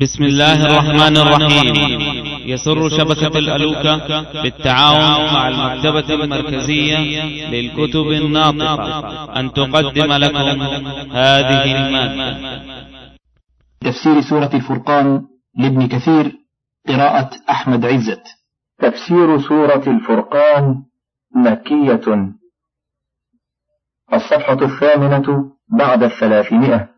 بسم الله الرحمن الرحيم. يسر شبكة الألوكة بالتعاون مع المكتبة المركزية للكتب الناطقة. أن تقدم لكم هذه المادة. تفسير سورة الفرقان لابن كثير قراءة أحمد عزت. تفسير سورة الفرقان مكية. الصفحة الثامنة بعد الثلاثمائة.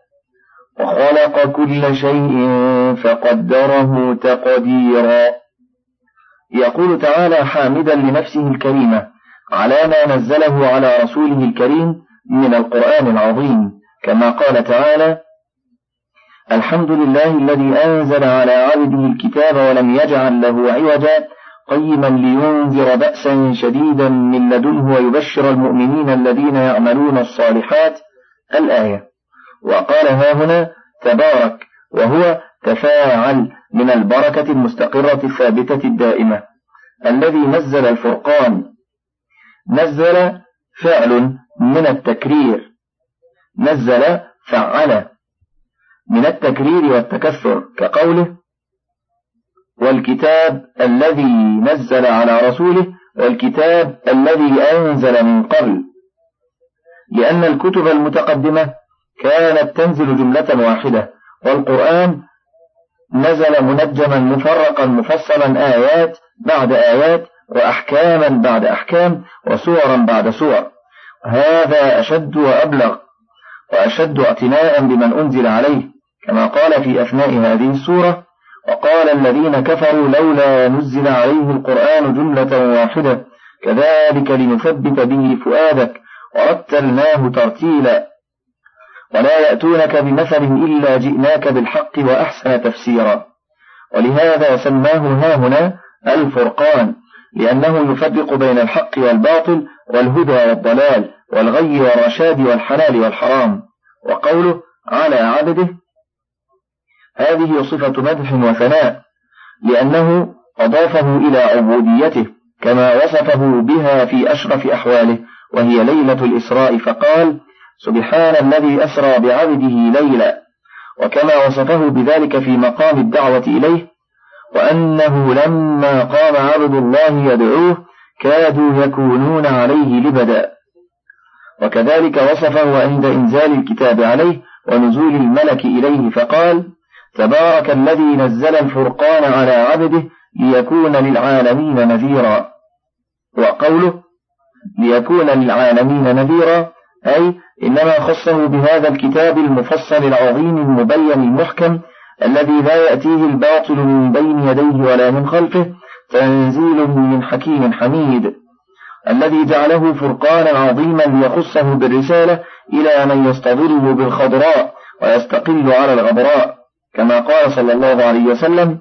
وخلق كل شيء فقدره تقديرا. يقول تعالى حامدا لنفسه الكريمة على ما نزله على رسوله الكريم من القرآن العظيم. كما قال تعالى الحمد لله الذي أنزل على عبده الكتاب ولم يجعل له عوجا قيما لينذر بأسا شديدا من لدنه ويبشر المؤمنين الذين يعملون الصالحات. الآية وقال ها هنا تبارك وهو تفاعل من البركة المستقرة الثابتة الدائمة الذي نزل الفرقان. نزل فعل من التكرير. نزل فعل من التكرير والتكثر كقوله والكتاب الذي نزل على رسوله والكتاب الذي أنزل من قبل. لأن الكتب المتقدمة كانت تنزل جملة واحدة والقرآن نزل منجما مفرقا مفصلا آيات بعد آيات وأحكاما بعد أحكام وسورا بعد سور. هذا أشد وأبلغ وأشد اعتناء بمن أنزل عليه كما قال في أثناء هذه السورة وقال الذين كفروا لولا نزل عليه القرآن جملة واحدة كذلك لنثبت به فؤادك ورتلناه ترتيلا. ولا يأتونك بمثل إلا جئناك بالحق وأحسن تفسيرا. ولهذا سماه هاهنا الفرقان لأنه يفرق بين الحق والباطل والهدى والضلال والغي والرشاد والحلال والحرام. وقوله على عبده هذه صفة مدح وثناء لأنه أضافه إلى عبوديته كما وصفه بها في أشرف أحواله وهي ليلة الإسراء فقال سبحان الذي أسرى بعبده ليلا وكما وصفه بذلك في مقام الدعوة إليه وأنه لما قام عبد الله يدعوه كادوا يكونون عليه لبدا. وكذلك وصفه عند إنزال الكتاب عليه ونزول الملك إليه فقال تبارك الذي نزل الفرقان على عبده ليكون للعالمين نذيرا. وقوله ليكون للعالمين نذيرا أي إنما خصه بهذا الكتاب المفصل العظيم المبين المحكم الذي لا يأتيه الباطل من بين يديه ولا من خلفه تنزيل من حكيم حميد الذي جعله فرقانا عظيما ليخصه بالرسالة إلى من يستظله بالخضراء ويستقل على الغبراء كما قال صلى الله عليه وسلم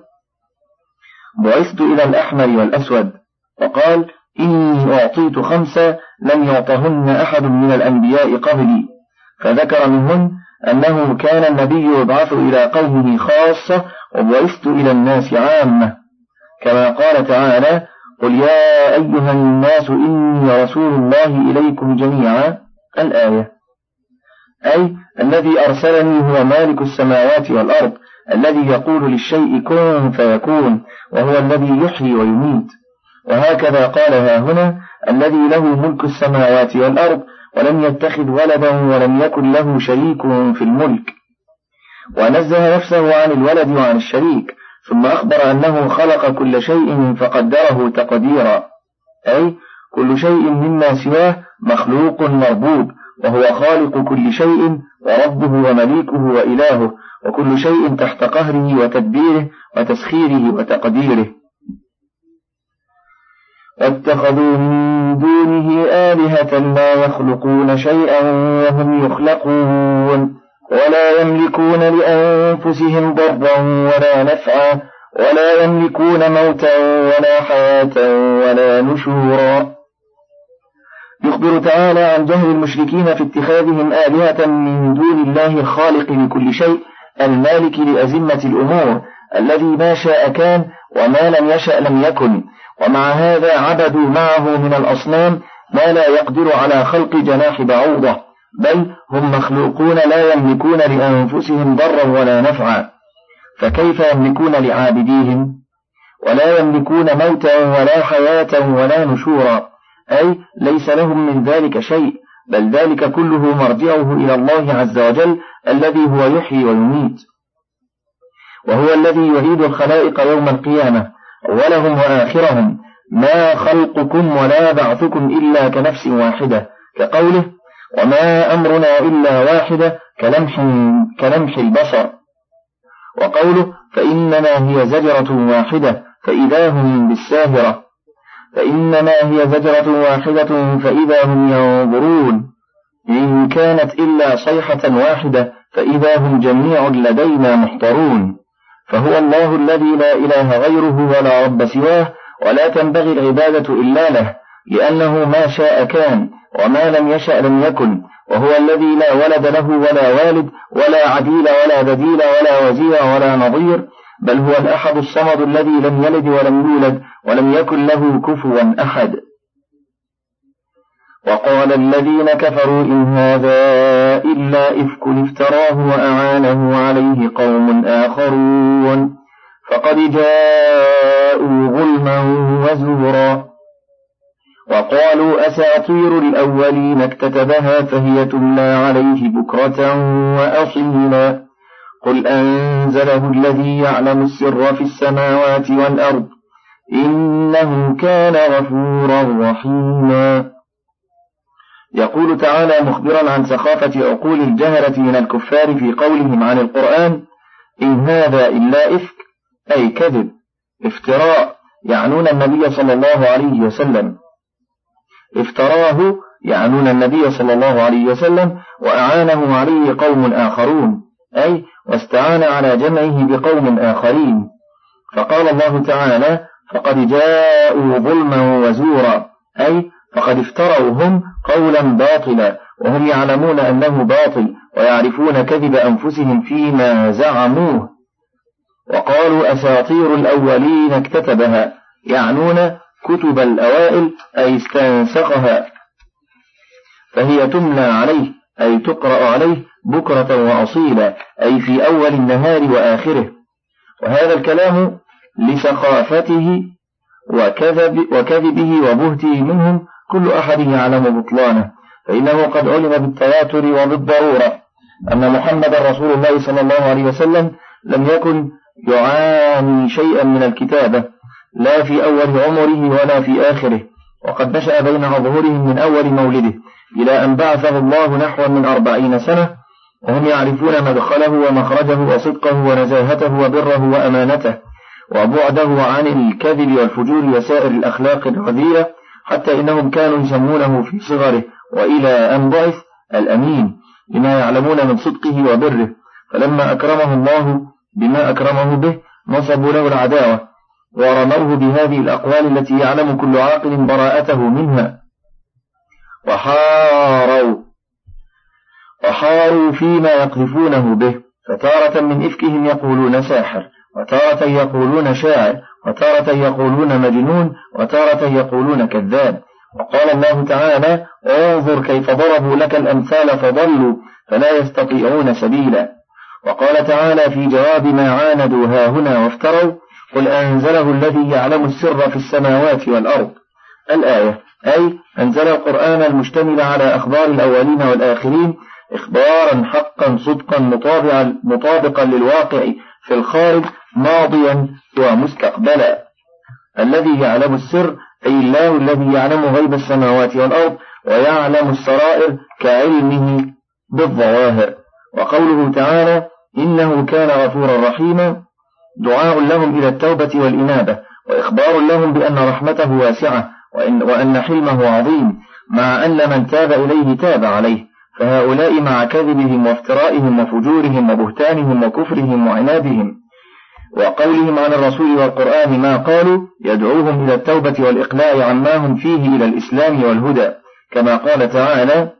بعثت إلى الأحمر والأسود وقال إني أعطيت خمسة لم يعطهن أحد من الأنبياء قبلي. فذكر منهن أنه كان النبي يبعث إلى قومه خاصة وبعثت إلى الناس عامة. كما قال تعالى قل يا أيها الناس إني رسول الله إليكم جميعا. الآية. أي الذي أرسلني هو مالك السماوات والأرض الذي يقول للشيء كن فيكون وهو الذي يحيي ويميت. وهكذا قالها هنا الذي له ملك السماوات والأرض ولم يتخذ ولدا ولم يكن له شريك في الملك. ونزه نفسه عن الولد وعن الشريك ثم أخبر أنه خلق كل شيء فقدره تقديرا. أي كل شيء مما سواه مخلوق مربوب وهو خالق كل شيء وربه ومليكه وإلهه وكل شيء تحت قهره وتدبيره وتسخيره وتقديره. واتخذوا من دونه آلهة لا يخلقون شيئا وهم يخلقون ولا يملكون لأنفسهم ضرا ولا نفعا ولا يملكون موتا ولا حياة ولا نشورا. يخبر تعالى عن جهل المشركين في اتخاذهم آلهة من دون الله الخالق لكل شيء المالك لأزمة الأمور الذي ما شاء كان وما لم يشأ لم يكن. ومع هذا عبدوا معه من الأصنام ما لا يقدر على خلق جناح بعوضة بل هم مخلوقون لا يملكون لأنفسهم ضرا ولا نفعا. فكيف يملكون لعابديهم؟ ولا يملكون موتا ولا حياة ولا نشورا. أي ليس لهم من ذلك شيء بل ذلك كله مرجعه إلى الله عز وجل الذي هو يحيي ويميت. وهو الذي يعيد الخلائق يوم القيامة. أولهم وآخرهم ما خلقكم ولا بعثكم إلا كنفس واحدة كقوله وما أمرنا إلا واحدة كلمح, كلمح البصر. وقوله فإنما هي زجرة واحدة فإذا هم بالساهرة. فإنما هي زجرة واحدة فإذا هم ينظرون. إن كانت إلا صيحة واحدة فإذا هم جميع لدينا محضرون. فهو الله الذي لا إله غيره ولا رب سواه ولا تنبغي العبادة إلا له لأنه ما شاء كان وما لم يشأ لم يكن وهو الذي لا ولد له ولا والد ولا عديل ولا بديل ولا وزير ولا نظير بل هو الأحد الصمد الذي لم يلد ولم يولد ولم يكن له كفوا أحد. وقال الذين كفروا إن هذا إلا إفك افتراه وأعانه عليه قوم آخرون. فقد جاءوا ظلما وزورا وقالوا أساطير الأولين اكتتبها فهي تملى عليه بكرة وأصيلا قل أنزله الذي يعلم السر في السماوات والأرض إنه كان غفورا رحيما يقول تعالى مخبرا عن سخافة عقول الجهرة من الكفار في قولهم عن القرآن إن هذا إلا إفك أي كذب افتراء يعنون النبي صلى الله عليه وسلم. افتراه يعنون النبي صلى الله عليه وسلم وأعانه عليه قوم آخرون أي واستعان على جمعه بقوم آخرين. فقال الله تعالى فقد جاءوا ظلما وزورا. أي فقد افتروا هم قولا باطلا وهم يعلمون أنه باطل ويعرفون كذب أنفسهم فيما زعموه. وقالوا أساطير الأولين اكتتبها يعنون كتب الأوائل أي استنسخها فهي تملى عليه أي تقرأ عليه بكرة وأصيلا أي في أول النهار وآخره. وهذا الكلام لسخافته وكذب وكذبه وبهته منهم كل أحد يعلم بطلانه. فإنه قد علم بالتواتر وبالضرورة. أن محمد رسول الله صلى الله عليه وسلم لم يكن يعاني شيئا من الكتابة لا في أول عمره ولا في آخره وقد نشأ بين أظهرهم من أول مولده إلى أن بعثه الله نحو من أربعين سنة وهم يعرفون مدخله ومخرجه وصدقه ونزاهته وبره وأمانته وبعده عن الكذب والفجور وسائر الأخلاق الرذيلة حتى إنهم كانوا يسمونه في صغره وإلى أن ضعف الأمين لما يعلمون من صدقه وبره. فلما أكرمه الله بما أكرمه به نصبوا له العداوة ورموه بهذه الأقوال التي يعلم كل عاقل براءته منها. وحاروا وحاروا فيما يقذفونه به فتارة من إفكهم يقولون ساحر وتارة يقولون شاعر وتارة يقولون مجنون وتارة يقولون كذاب. وقال الله تعالى انظر كيف ضربوا لك الأمثال فضلوا فلا يستطيعون سبيلا. وقال تعالى في جواب ما عاندوا هاهنا وافتروا قل أنزله الذي يعلم السر في السماوات والأرض. الآية أي أنزل القرآن المشتمل على أخبار الأولين والآخرين إخبارا حقا صدقا مطابقا للواقع في الخارج ماضيا ومستقبلا. الذي يعلم السر أي الله الذي يعلم غيب السماوات والأرض ويعلم السرائر كعلمه بالظواهر. وقوله تعالى إنه كان غفورا رحيما. دعاء لهم إلى التوبة والإنابة وإخبار لهم بأن رحمته واسعة وإن, وأن حلمه عظيم مع أن من تاب إليه تاب عليه. فهؤلاء مع كذبهم وافترائهم وفجورهم وبهتانهم وكفرهم وعنادهم. وقولهم عن الرسول والقرآن ما قالوا يدعوهم إلى التوبة والإقلاع عما هم فيه إلى الإسلام والهدى. كما قال تعالى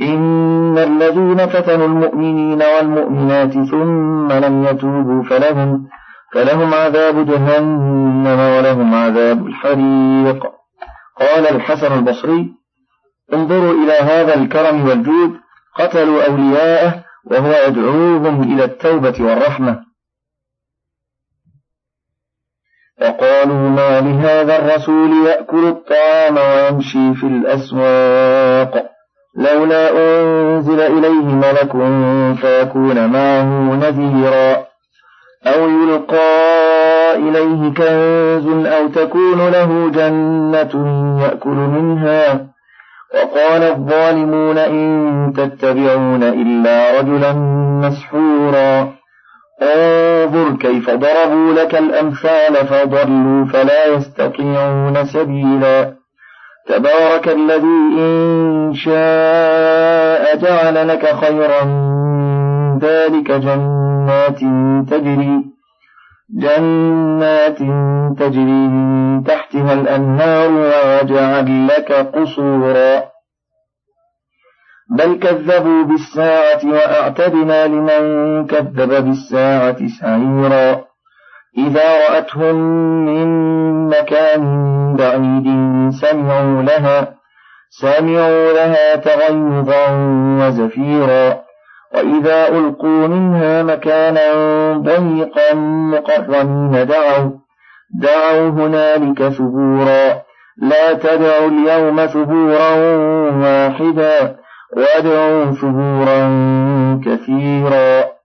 إن الذين فتنوا المؤمنين والمؤمنات ثم لم يتوبوا فلهم فلهم عذاب جهنم ولهم عذاب الحريق. قال الحسن البصري انظروا إلى هذا الكرم والجود قتلوا أولياءه وهو يدعوهم إلى التوبة والرحمة. وقالوا ما لهذا الرسول يأكل الطعام ويمشي في الأسواق. لولا أنزل إليه ملك فيكون معه نذيرا. أو يلقى إليه كنز أو تكون له جنة يأكل منها. وقال الظالمون إن تتبعون إلا رجلا مسحورا. انظر كيف ضربوا لك الأمثال فضلوا فلا يستطيعون سبيلا. تبارك الذي إن شاء جعل لك خيرا ذلك جنات تجري جنات تجري من تحتها الأنهار ويجعل لك قصورا. بل كذبوا بالساعة وأعتدنا لمن كذب بالساعة سعيرا. إذا رأتهم من مكان بعيد سمعوا لها سمعوا لها تغيظا وزفيرا. وإذا ألقوا منها مكانا ضيقا مقرنين دعوا دعوا هنالك ثبورا. لا تدعوا اليوم ثبورا واحدا وادعوا ثبورا كثيرا.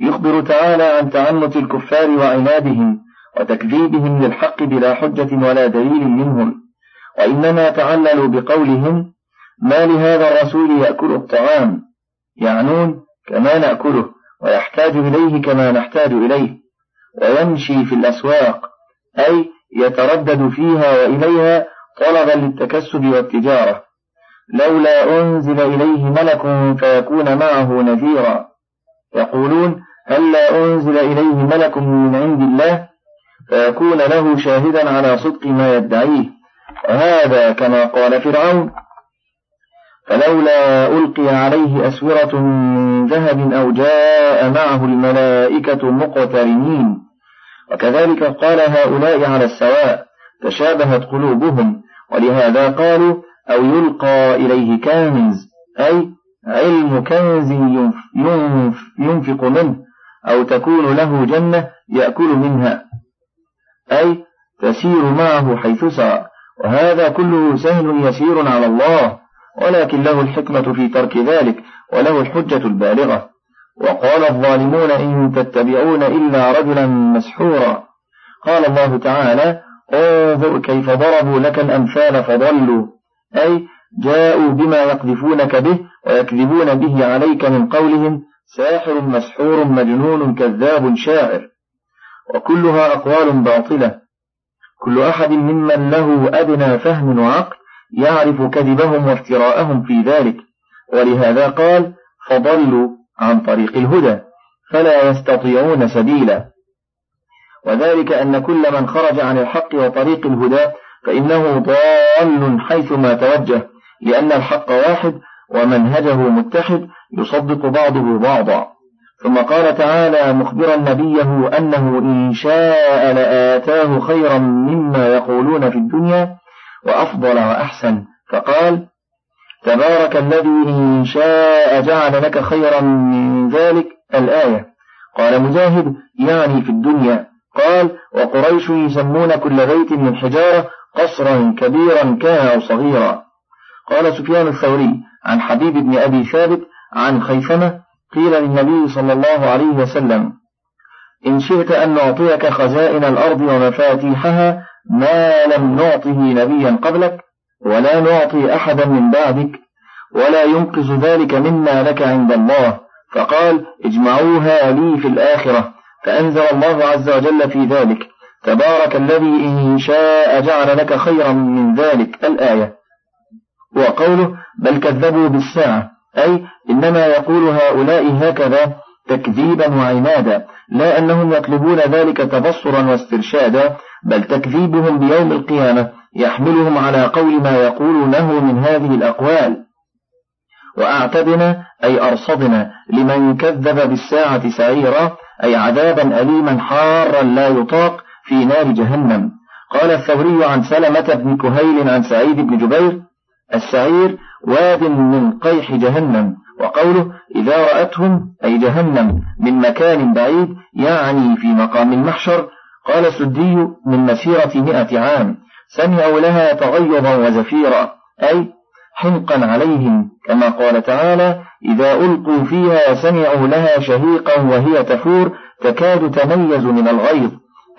يخبر تعالى عن تعنت الكفار وعنادهم وتكذيبهم للحق بلا حجة ولا دليل منهم. وإنما تعللوا بقولهم ما لهذا الرسول يأكل الطعام؟ يعنون كما نأكله ويحتاج إليه كما نحتاج إليه. ويمشي في الأسواق أي يتردد فيها وإليها طلبا للتكسب والتجارة. لولا أنزل إليه ملك فيكون معه نذيرا. يقولون هلا أنزل إليه ملك من عند الله فيكون له شاهدا على صدق ما يدعيه. وهذا كما قال فرعون. فلولا ألقي عليه أسورة من ذهب أو جاء معه الملائكة مقترنين. وكذلك قال هؤلاء على السواء تشابهت قلوبهم ولهذا قالوا أو يلقى إليه كنز أي علم كنز ينفق منه. أو تكون له جنة يأكل منها. أي تسير معه حيث سار وهذا كله سهل يسير على الله. ولكن له الحكمة في ترك ذلك وله الحجة البالغة. وقال الظالمون إن تتبعون إلا رجلا مسحورا. قال الله تعالى انظر كيف ضربوا لك الأمثال فضلوا. أي جاءوا بما يقذفونك به ويكذبون به عليك من قولهم ساحر مسحور مجنون كذاب شاعر. وكلها أقوال باطلة. كل أحد ممن له أدنى فهم وعقل يعرف كذبهم وافتراءهم في ذلك. ولهذا قال فضلوا عن طريق الهدى فلا يستطيعون سبيلا. وذلك أن كل من خرج عن الحق وطريق الهدى فإنه ضال حيثما توجه لأن الحق واحد ومنهجه متحد يصدق بعضه بعضا. ثم قال تعالى مخبرا نبيه أنه إن شاء لآتاه خيرا مما يقولون في الدنيا وأفضل وأحسن. فقال تبارك الذي إن شاء جعل لك خيرا من ذلك. الآية قال مجاهد يعني في الدنيا. قال وقريش يسمون كل بيت من حجارة قصرا كبيرا كان أو صغيرا. قال سفيان الثوري عن حبيب بن أبي ثابت عن خيثمة قيل للنبي صلى الله عليه وسلم إن شئت أن نعطيك خزائن الأرض ومفاتيحها ما لم نعطه نبيا قبلك ولا نعطي أحدا من بعدك ولا ينقذ ذلك مما لك عند الله فقال اجمعوها لي في الآخرة فأنزل الله عز وجل في ذلك تبارك الذي إن شاء جعل لك خيرا من ذلك الآية. وقوله بل كذبوا بالساعة أي إنما يقول هؤلاء هكذا تكذيبا وعنادا لا أنهم يطلبون ذلك تبصرا واسترشادا بل تكذيبهم بيوم القيامة يحملهم على قول ما يقولونه من هذه الأقوال. وأعتدنا أي أرصدنا لمن كذب بالساعة سعيرا أي عذابا أليما حارا لا يطاق في نار جهنم. قال الثوري عن سلمة بن كهيل عن سعيد بن جبير السعير واد من قيح جهنم وقوله إذا رأتهم أي جهنم من مكان بعيد يعني في مقام المحشر قال السدي من مسيرة مئة عام سمعوا لها تغيظا وزفيرا أي حنقا عليهم كما قال تعالى إذا ألقوا فيها سمعوا لها شهيقا وهي تفور تكاد تميز من الغيظ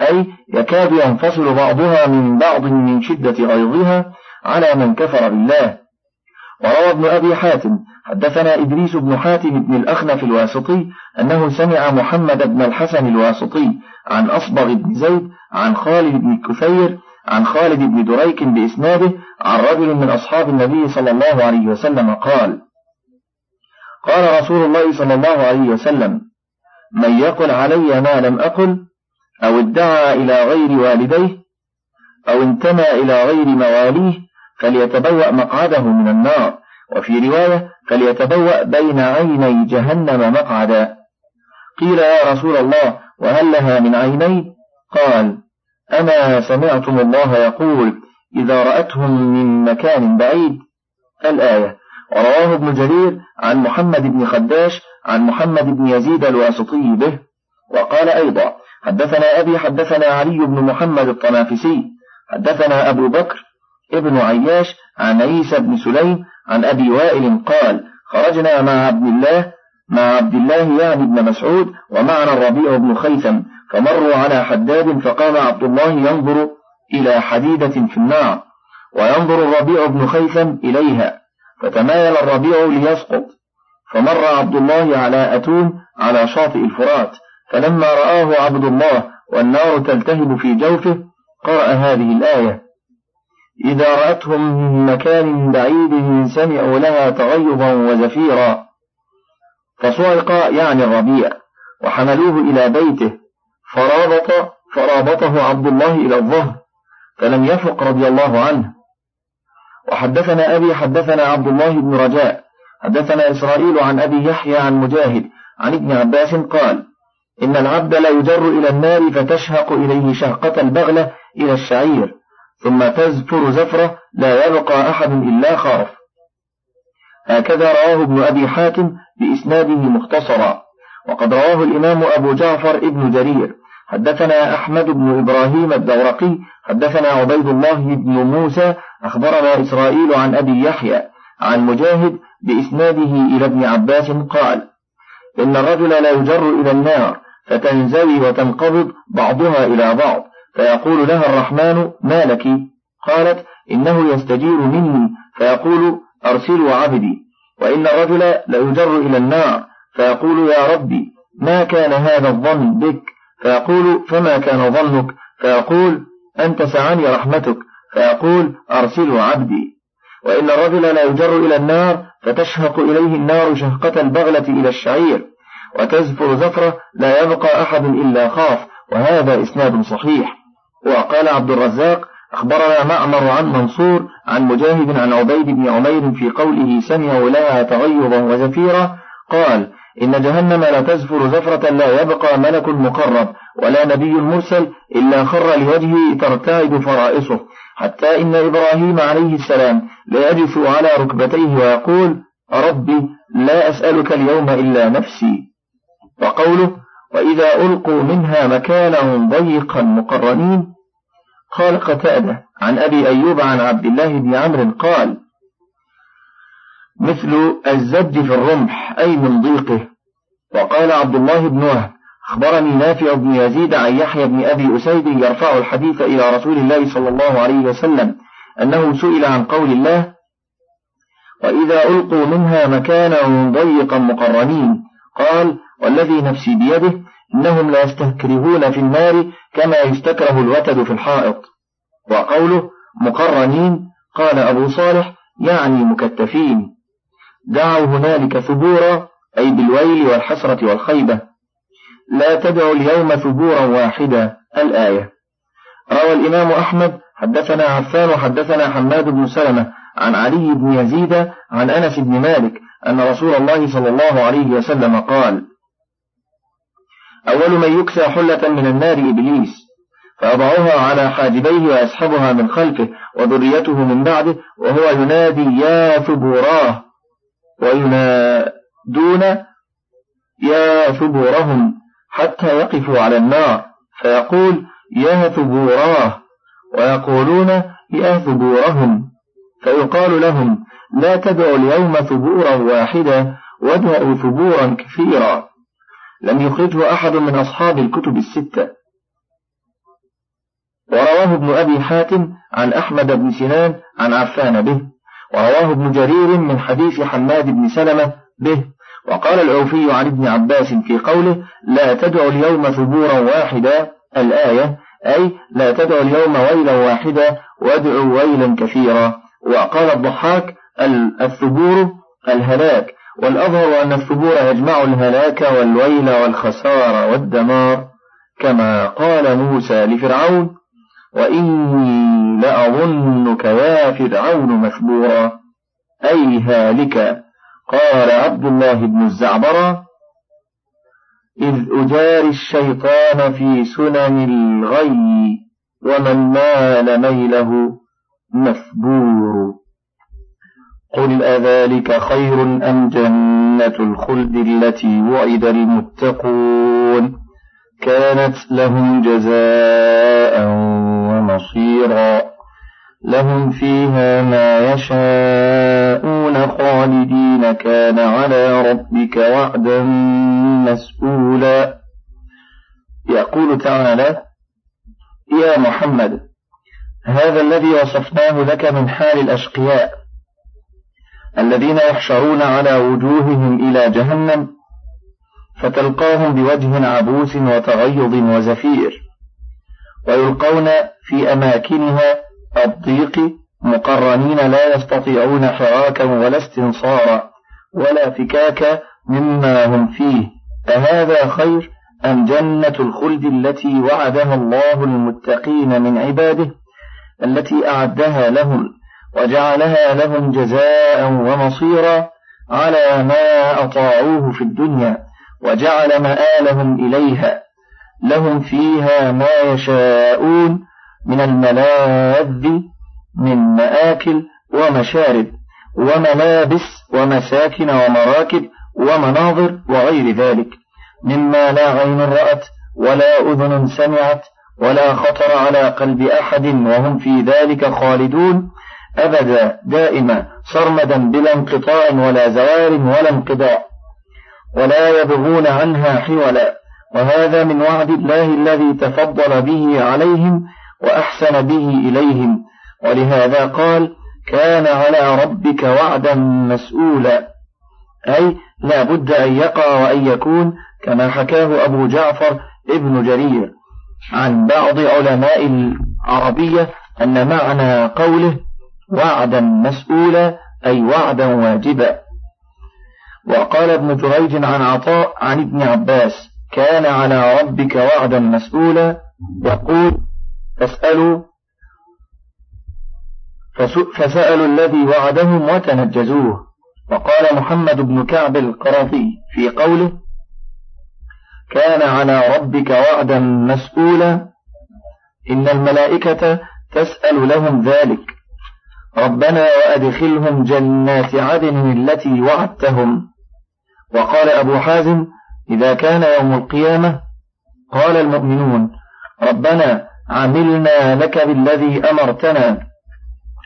أي يكاد ينفصل بعضها من بعض من شدة غيظها على من كفر بالله. وروى ابن أبي حاتم حدثنا إدريس بن حاتم بن الأخنف الواسطي أنه سمع محمد بن الحسن الواسطي عن أصبغ بن زيد عن خالد بن كثير عن خالد بن دريك بإسناده عن رجل من أصحاب النبي صلى الله عليه وسلم قال قال رسول الله صلى الله عليه وسلم من يقل علي ما لم أقل أو ادعى إلى غير والديه أو انتمى إلى غير مواليه فليتبوأ مقعده من النار وفي رواية فليتبوأ بين عيني جهنم مقعدا. قيل يا رسول الله وهل لها من عينين؟ قال أما سمعتم الله يقول إذا رأتهم من مكان بعيد. الآية ورواه ابن جرير عن محمد بن خداش عن محمد بن يزيد الواسطي به. وقال أيضا حدثنا أبي حدثنا علي بن محمد الطنافسي حدثنا أبو بكر ابن عياش عن عيسى بن سليم عن أبي وائل قال خرجنا مع عبد الله مع عبد الله يعني ابن مسعود ومعنا الربيع بن خيثم فمروا على حداد فقام عبد الله ينظر إلى حديدة في النار وينظر الربيع بن خيثم إليها فتمايل الربيع ليسقط فمر عبد الله على أتون على شاطئ الفرات فلما رآه عبد الله والنار تلتهب في جوفه قرأ هذه الآية إذا رأتهم من مكان بعيد سمعوا لها تغيظا وزفيرا. فصعق يعني الربيع وحملوه إلى بيته فرابط فرابطه عبد الله إلى الظهر فلم يفق رضي الله عنه. وحدثنا أبي حدثنا عبد الله بن رجاء حدثنا إسرائيل عن أبي يحيى عن مجاهد عن ابن عباس قال إن العبد لا يجر إلى النار فتشهق إليه شهقة البغلة إلى الشعير. ثم تزفر زفرة لا يبقى أحد إلا خاف. هكذا رواه ابن أبي حاتم بإسناده مختصرا. وقد رواه الإمام أبو جعفر ابن جرير. حدثنا أحمد بن إبراهيم الدورقي. حدثنا عبيد الله بن موسى. أخبرنا إسرائيل عن أبي يحيى. عن مجاهد بإسناده إلى ابن عباس قال إن الرجل لا يجر إلى النار فتنزوي وتنقبض بعضها إلى بعض. فيقول لها الرحمن ما لك؟ قالت إنه يستجير مني. فيقول أرسلوا عبدي. وإن الرجل ليجر إلى النار. فيقول يا ربي ما كان هذا الظن بك؟ فيقول فما كان ظنك؟ فيقول أنت سعني رحمتك. فيقول أرسلوا عبدي. وإن الرجل لا يجر إلى النار فتشهق إليه النار شهقة البغلة إلى الشعير. وتزفر زفرة لا يبقى أحد إلا خاف وهذا إسناد صحيح. وقال عبد الرزاق أخبرنا معمر عن منصور عن مجاهد عن عبيد بن عمير في قوله سمعوا لها تغيظا وزفيرا قال إن جهنم لا تزفر زفرة لا يبقى ملك مقرب ولا نبي مرسل إلا خر لوجهه ترتعد فرائصه حتى إن إبراهيم عليه السلام ليجث على ركبتيه ويقول ربي لا أسألك اليوم إلا نفسي. وقوله وإذا ألقوا منها مكانا ضيقا مقرنين قال قتادة عن أبي أيوب عن عبد الله بن عمرو قال مثل الزج في الرمح أي من ضيقه. وقال عبد الله بن وهب أخبرني نافع بن يزيد عن يحيى بن أبي أسيد يرفع الحديث إلى رسول الله صلى الله عليه وسلم أنه سئل عن قول الله وإذا ألقوا منها مكانا ضيقا مقرنين قال والذي نفسي بيده إنهم لا يستكرهون في النار كما يستكره الوتد في الحائط. وقوله مقرنين قال أبو صالح يعني مكتفين. دعوا هنالك ثبورا أي بالويل والحسرة والخيبة. لا تدعوا اليوم ثبورا واحدا الآية. روى الإمام أحمد حدثنا عفان وحدثنا حماد بن سلمة عن علي بن يزيد عن أنس بن مالك أن رسول الله صلى الله عليه وسلم قال أول من يكسى حلة من النار إبليس فيضعها على حاجبيه ويسحبها من خلفه وذريته من بعده وهو ينادي يا ثبوراه وينادون يا ثبورهم حتى يقفوا على النار فيقول يا ثبوراه ويقولون يا ثبورهم فيقال لهم لا تدعوا اليوم ثبورا واحدا وادعوا ثبورا كثيرا. لم يخرجه أحد من أصحاب الكتب الستة. ورواه ابن أبي حاتم عن أحمد بن سنان عن عفان به. ورواه ابن جرير من حديث حماد بن سلمة به. وقال العوفي عن ابن عباس في قوله لا تدعوا اليوم ثبورا واحدا الآية أي لا تدعوا اليوم ويلا واحدا وادعوا ويلا كثيرا وقال الضحاك الثبور الهلاك والأظهر أن الثبور يجمع الهلاك والويل والخسار والدمار كما قال موسى لفرعون وإني لأظنك يا فرعون مثبورا. أي هالكا قال عبد الله بن الزعبرة إذ أجاري الشيطان في سنن الغي ومن مال ميله مثبور. قل أذلك خير أم جنة الخلد التي وعد المتقون؟ كانت لهم جزاء ومصيرا. لهم فيها ما يشاءون خالدين. كان على ربك وعدا مسؤولا. يقول تعالى يا محمد هذا الذي وصفناه لك من حال الأشقياء. الذين يحشرون على وجوههم إلى جهنم فتلقاهم بوجه عبوس وتغيظ وزفير ويلقون في أماكنها الضيق مقرنين لا يستطيعون حراكا ولا استنصارا ولا فكاكا مما هم فيه. أهذا خير أم جنة الخلد التي وعدها الله المتقين من عباده التي أعدها لهم؟ وجعلها لهم جزاء ومصيرا على ما أطاعوه في الدنيا وجعل مآلهم إليها. لهم فيها ما يشاءون من الملاذ من مآكل ومشارب وملابس ومساكن ومراكب ومناظر وغير ذلك. مما لا عين رأت ولا أذن سمعت ولا خطر على قلب أحد وهم في ذلك خالدون. أبدا دائما صرمدا بلا انقطاع ولا زوال ولا انقضاء ولا يبغون عنها حولا وهذا من وعد الله الذي تفضل به عليهم وأحسن به إليهم ولهذا قال كان على ربك وعدا مسؤولا أي لا بد أن يقع وأن يكون كما حكاه أبو جعفر ابن جرير. عن بعض علماء العربية أن معنى قوله وعدا مسؤولا أي وعدا واجبا. وقال ابن جريج عن عطاء عن ابن عباس كان على ربك وعدا مسؤولا. يقول فاسألوا. فسألوا الذي وعدهم وتنجزوه. وقال محمد بن كعب القرظي في قوله كان على ربك وعدا مسؤولا. إن الملائكة تسأل لهم ذلك. ربنا وأدخلهم جنات عدن التي وعدتهم. وقال أبو حازم إذا كان يوم القيامة قال المؤمنون ربنا عملنا لك بالذي أمرتنا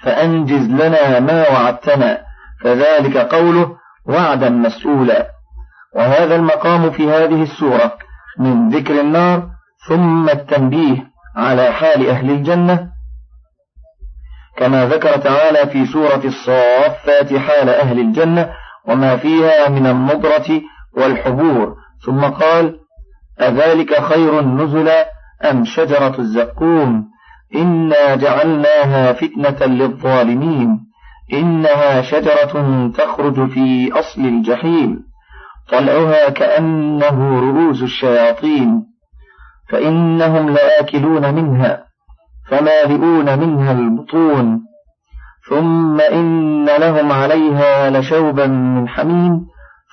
فأنجز لنا ما وعدتنا فذلك قوله وعدا مسؤولا. وهذا المقام في هذه السورة من ذكر النار ثم التنبيه على حال أهل الجنة كما ذكر تعالى في سورة الصافات حال أهل الجنة وما فيها من النضرة والحبور. ثم قال أذلك خير نزلا أم شجرة الزقوم؟ إنا جعلناها فتنة للظالمين. إنها شجرة تخرج في أصل الجحيم. طلعها كأنه رؤوس الشياطين. فإنهم لآكلون منها. فمالئون منها البطون. ثم إن لهم عليها لشوبا من حميم.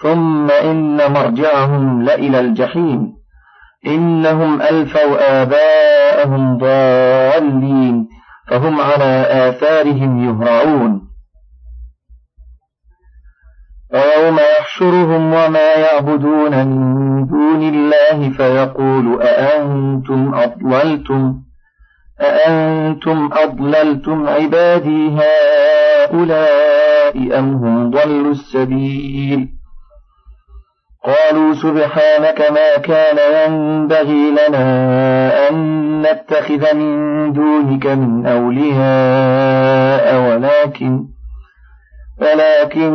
ثم إن مرجعهم لإلى الجحيم. إنهم ألفوا آباءهم ضالين فهم على آثارهم يهرعون. ويوم يحشرهم وما يعبدون من دون الله فيقول أأنتم أضللتم؟ أأنتم أضللتم عبادي هؤلاء أم هم ضلوا السبيل؟ قالوا سبحانك ما كان ينبغي لنا أن نتخذ من دونك من أولياء ولكن ولكن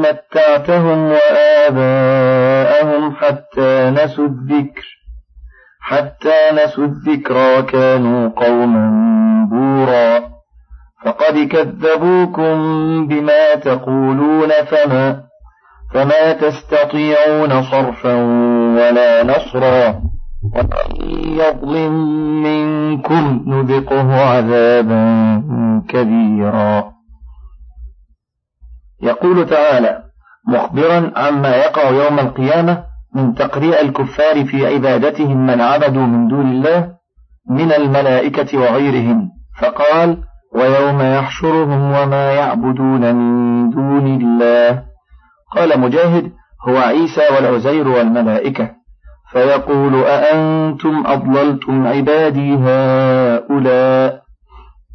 متعتهم وآباءهم حتى نسوا الذكر. حتى نسوا الذكر وكانوا قوما بورا. فقد كذبوكم بما تقولون فما فما تستطيعون صرفا ولا نصرا. ومن يظلم منكم نذقه عذابا كبيرا. يقول تعالى مخبرا عما يقع يوم القيامة من تقريع الكفار في عبادتهم من عبدوا من دون الله من الملائكة وغيرهم. فقال ويوم يحشرهم وما يعبدون من دون الله. قال مجاهد هو عيسى والعزير والملائكة. فيقول أأنتم أضللتم عبادي هؤلاء؟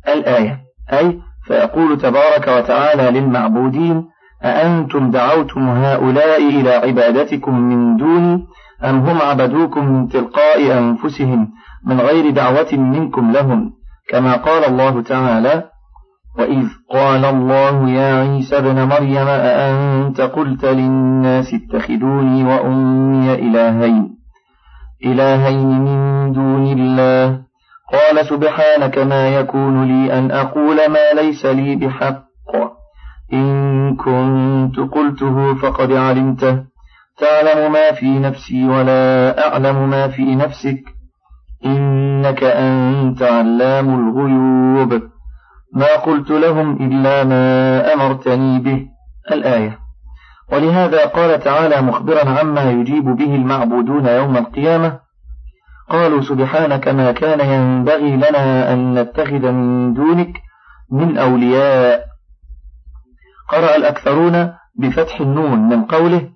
الآية. أي فيقول تبارك وتعالى للمعبودين أأنتم دعوتم هؤلاء إلى عبادتكم من دوني أم هم عبدوكم من تلقاء أنفسهم من غير دعوة منكم لهم؟ كما قال الله تعالى وإذ قال الله يا عيسى ابن مريم أأنت قلت للناس اتخذوني وأمي إلهين إلهين من دون الله؟ قال سبحانك ما يكون لي أن أقول ما ليس لي بحق إن كنت قلته فقد علمته. تعلم ما في نفسي ولا أعلم ما في نفسك. إنك أنت علام الغيوب. ما قلت لهم إلا ما أمرتني به. الآية. ولهذا قال تعالى مخبرا عما يجيب به المعبودون يوم القيامة. قالوا سبحانك ما كان ينبغي لنا أن نتخذ من دونك من أولياء قرأ الأكثرون بفتح النون من قوله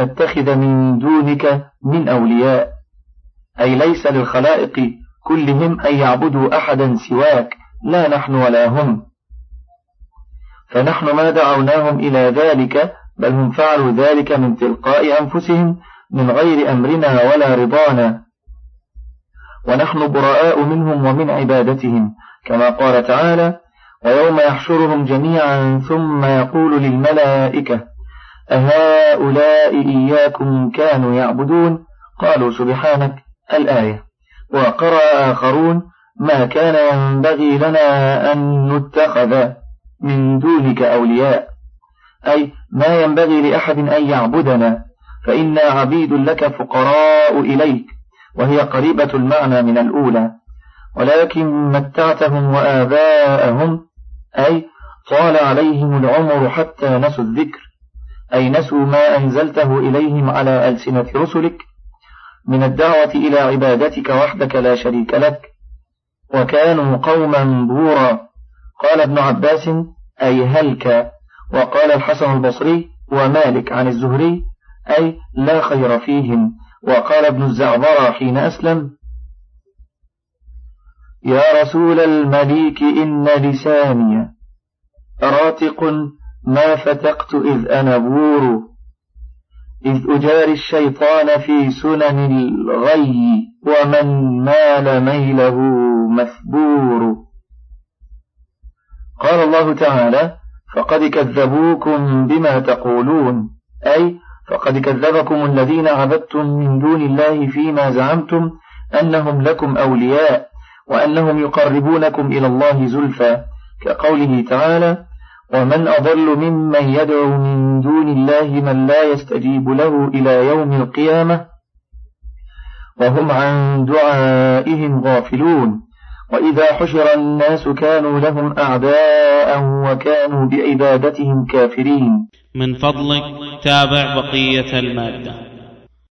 نتخذ من دونك من أولياء أي ليس للخلائق كلهم أن يعبدوا أحدا سواك لا نحن ولا هم. فنحن ما دعوناهم إلى ذلك بل هم فعلوا ذلك من تلقاء أنفسهم من غير أمرنا ولا رضانا. ونحن براء منهم ومن عبادتهم كما قال تعالى ويوم يحشرهم جميعا ثم يقول للملائكة أهؤلاء إياكم كانوا يعبدون؟ قالوا سبحانك الآية. وقرأ آخرون ما كان ينبغي لنا أن نتخذ من دونك أولياء. أي ما ينبغي لأحد أن يعبدنا. فإنا عبيد لك فقراء إليك وهي قريبة المعنى من الأولى. ولكن متعتهم وآباءهم أي طال عليهم العمر حتى نسوا الذكر. أي نسوا ما أنزلته إليهم على ألسنة رسلك. من الدعوة إلى عبادتك وحدك لا شريك لك. وكانوا قوما بورا. قال ابن عباس أي هلك. وقال الحسن البصري ومالك عن الزهري أي لا خير فيهم. وقال ابن الزعبر حين أسلم يا رسول المليك إن لساني راتق ما فتقت إذ أنا بور. إذ أجاري الشيطان في سنن الغي ومن مال ميله مثبور. قال الله تعالى فقد كذبوكم بما تقولون. أي فقد كذبكم الذين عبدتم من دون الله فيما زعمتم أنهم لكم أولياء. وأنهم يقربونكم إلى الله زلفى كقوله تعالى ومن أضل ممن يدعو من دون الله من لا يستجيب له إلى يوم القيامة وهم عن دعائهم غافلون وإذا حشر الناس كانوا لهم أعداء وكانوا بعبادتهم كافرين. من فضلك تابع بقية المادة.